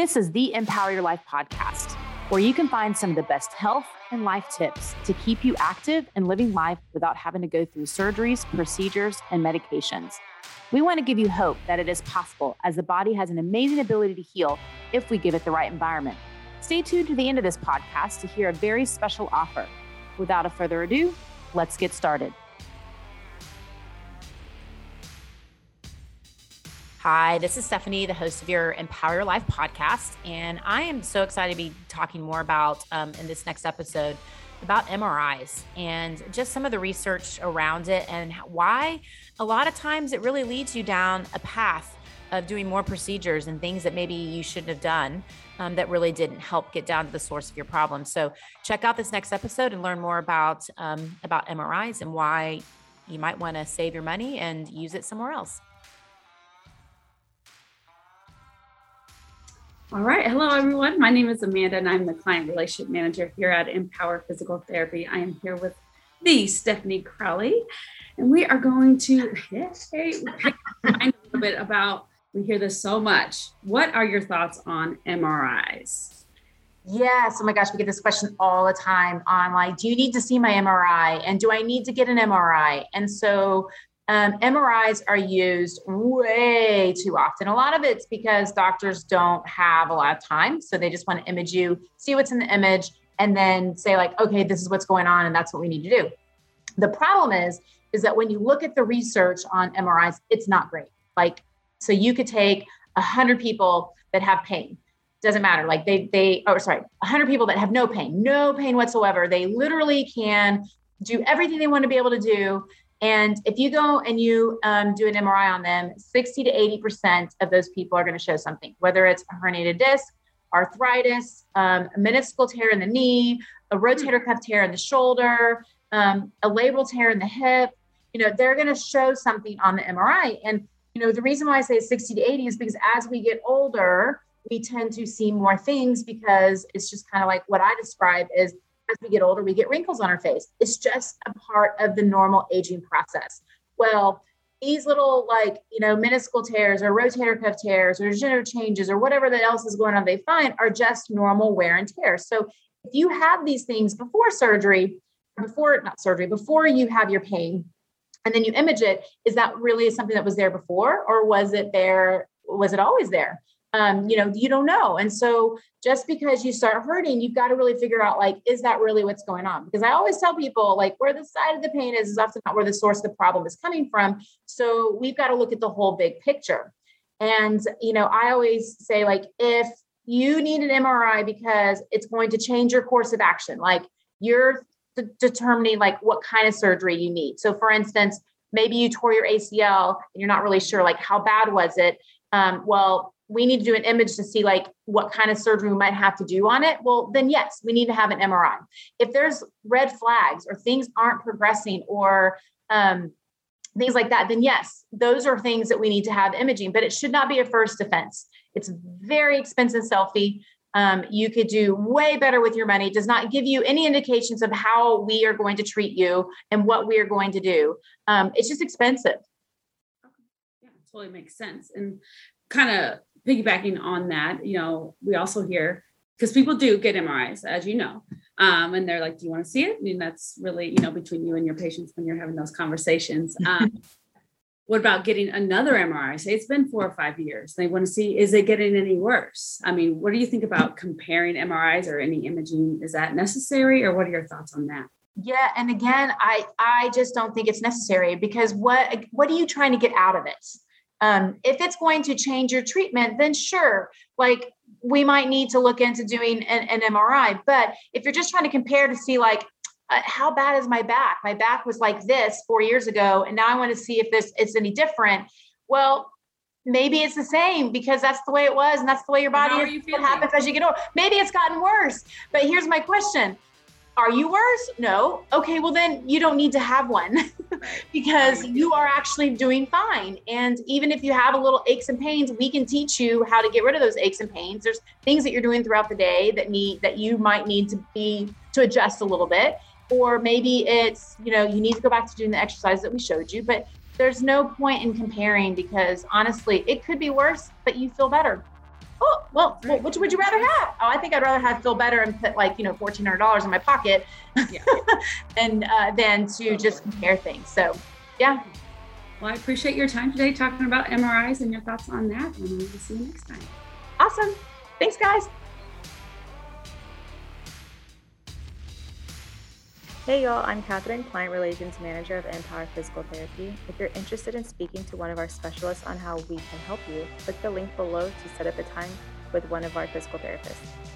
This is the Empower Your Life podcast, where you can find some of the best health and life tips to keep you active and living life without having to go through surgeries, procedures, and medications. We want to give you hope that it is possible, as the body has an amazing ability to heal if we give it the right environment. Stay tuned to the end of this podcast to hear a very special offer. Without a further ado, let's get started. Hi, this is Stefani, the host of your Empower Your Life podcast. And I am so excited to be talking more about um, in this next episode about MRIs and just some of the research around it and why a lot of times it really leads you down a path of doing more procedures and things that maybe you shouldn't have done um, that really didn't help get down to the source of your problem. So check out this next episode and learn more about um, about MRIs and why you might want to save your money and use it somewhere else. All right. Hello, everyone. My name is Amanda, and I'm the client relationship manager here at Empower Physical Therapy. I am here with the Stefani Crowley, and we are going to hey, a little bit about. We hear this so much. What are your thoughts on MRIs? Yes. Oh my gosh, we get this question all the time on like, do you need to see my MRI? And do I need to get an MRI? And so um, MRIs are used way too often. A lot of it's because doctors don't have a lot of time. So they just want to image you, see what's in the image, and then say, like, okay, this is what's going on, and that's what we need to do. The problem is, is that when you look at the research on MRIs, it's not great. Like, so you could take a hundred people that have pain. Doesn't matter. Like they, they, oh, sorry, a hundred people that have no pain, no pain whatsoever. They literally can do everything they want to be able to do and if you go and you um, do an MRI on them, 60 to 80% of those people are going to show something, whether it's a herniated disc, arthritis, um, a meniscal tear in the knee, a rotator cuff tear in the shoulder, um, a labral tear in the hip. You know, they're going to show something on the MRI. And, you know, the reason why I say 60 to 80 is because as we get older, we tend to see more things because it's just kind of like what I describe is as we get older, we get wrinkles on our face. It's just a part of the normal aging process. Well, these little like you know meniscal tears or rotator cuff tears or degenerative changes or whatever that else is going on they find are just normal wear and tear so if you have these things before surgery before not surgery before you have your pain and then you image it is that really something that was there before or was it there was it always there um, you know, you don't know. And so just because you start hurting, you've got to really figure out like, is that really what's going on? Because I always tell people like where the side of the pain is is often not where the source of the problem is coming from. So we've got to look at the whole big picture. And, you know, I always say like, if you need an MRI because it's going to change your course of action, like you're d- determining like what kind of surgery you need. So for instance, maybe you tore your ACL and you're not really sure like how bad was it. Um, well, we need to do an image to see like what kind of surgery we might have to do on it well then yes we need to have an mri if there's red flags or things aren't progressing or um, things like that then yes those are things that we need to have imaging but it should not be a first defense it's very expensive selfie. Um, you could do way better with your money. It does not give you any indications of how we are going to treat you and what we are going to do. Um, it's just expensive. Yeah, totally makes sense. And kind of piggybacking on that, you know, we also hear because people do get MRIs, as you know, um, and they're like, "Do you want to see it?" I mean, that's really you know between you and your patients when you're having those conversations. Um, what about getting another MRI? Say it's been four or five years. They want to see is it getting any worse? I mean, what do you think about comparing MRIs or any imaging? Is that necessary, or what are your thoughts on that? Yeah, and again, I I just don't think it's necessary because what what are you trying to get out of it? Um, if it's going to change your treatment, then sure, like we might need to look into doing an, an MRI. But if you're just trying to compare to see, like, uh, how bad is my back? My back was like this four years ago, and now I want to see if this is any different. Well, maybe it's the same because that's the way it was, and that's the way your body is. What happens as you get older? Maybe it's gotten worse. But here's my question: are you worse? No. Okay, well, then you don't need to have one because you are actually doing fine. And even if you have a little aches and pains, we can teach you how to get rid of those aches and pains. There's things that you're doing throughout the day that need that you might need to be to adjust a little bit. Or maybe it's, you know, you need to go back to doing the exercise that we showed you. But there's no point in comparing because honestly, it could be worse, but you feel better. Oh, well, well which would you rather have? Oh, I think I'd rather have feel better and put like, you know, $1,400 in my pocket yeah. and uh, than to just compare things. So, yeah. Well, I appreciate your time today talking about MRIs and your thoughts on that. And we'll see you next time. Awesome. Thanks, guys. Hey y'all, I'm Catherine, Client Relations Manager of Empower Physical Therapy. If you're interested in speaking to one of our specialists on how we can help you, click the link below to set up a time with one of our physical therapists.